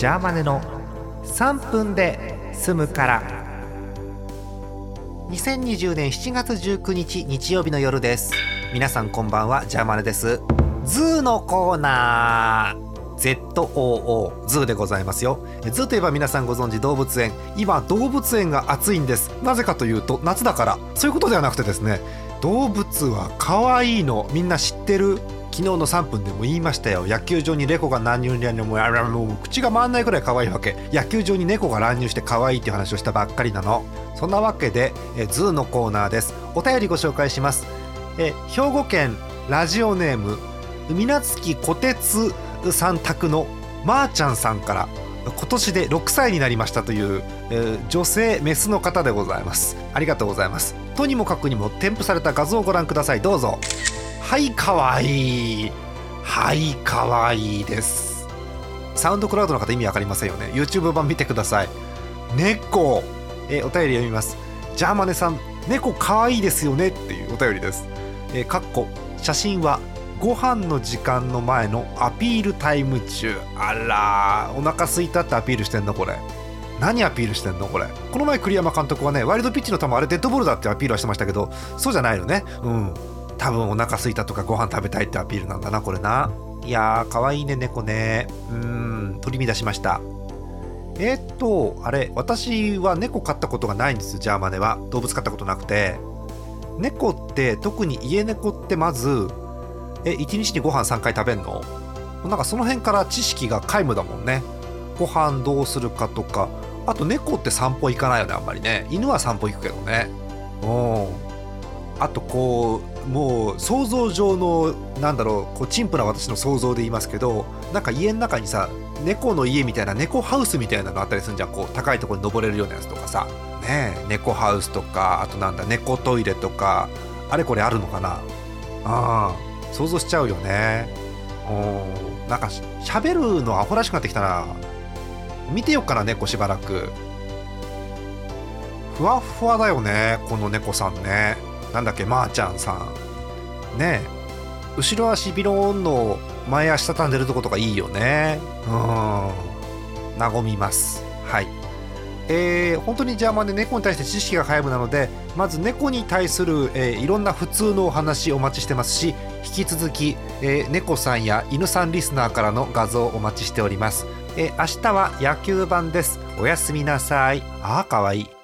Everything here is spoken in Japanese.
ジャーマネの3分で済むから。2020年7月19日日曜日の夜です。皆さんこんばんは。ジャーマネです。ズーのコーナー。ZOO ズーでございますよ。ズーといえば皆さんご存知動物園。今動物園が暑いんです。なぜかというと夏だから。そういうことではなくてですね。動物は可愛いの。みんな知ってる？昨日の3分でも言いましたよ。野球場に猫が何人にもあらもう口が回んないくらい可愛いわけ。野球場に猫が乱入して可愛いって話をしたばっかりなの。そんなわけでえ ZOO のコーナーです。お便りご紹介します。え兵庫県ラジオネーム海なつきこてつさん宅のまーちゃんさんから今年で6歳になりましたという、えー女性メスの方でございます。ありがとうございます。とにもかくにも添付された画像をご覧ください。どうぞ。はいかわいい。はいかわいいです。サウンドクラウドの方意味わかりませんよね。YouTube 版見てください。猫。えお便り読みます。ジャーマネさん猫かわいいですよねっていうお便りです。えかっこ写真はご飯の時間の前のアピールタイム中。あらーお腹空いたってアピールしてんのこれ。何アピールしてんのこれ。この前栗山監督はねワイルドピッチの球あれデッドボールだってアピールはしてましたけどそうじゃないのね。うん。多分お腹空いたとかご飯食べたいってアピールなんだなこれな。いやーかわいいね猫ね。うん取り乱しました。えーっとあれ私は猫飼ったことがないんですよジャーマネは。動物飼ったことなくて。猫って特に家猫ってまずえ1日にご飯3回食べんの？なんかその辺から知識が皆無だもんね。ご飯どうするかとか。あと猫って散歩行かないよねあんまりね。犬は散歩行くけどね。うん。あとこうもう想像上のなんだろうこう陳腐な私の想像で言いますけどなんか家の中にさ猫の家みたいな猫ハウスみたいなのあったりするんじゃん。こう高いところに登れるようなやつとかさ。ねえ猫ハウスとかあとなんだ猫トイレとかあれこれあるのかな。ああ想像しちゃうよね。うんなんかし喋るのアホらしくなってきたな。見てよっかな猫しばらく。ふわふわだよねこの猫さんね。なんだっけまー、ちゃんさん。ね。後ろ足ビローンの前足畳んでるとことかいいよね。うん。和みます。はい。えー本当にジャーマンで猫に対して知識が皆無なのでまず猫に対する、えーいろんな普通のお話お待ちしてますし引き続き、えー猫さんや犬さんリスナーからの画像お待ちしております、えー明日は野球版です。おやすみなさい。あーかわいい。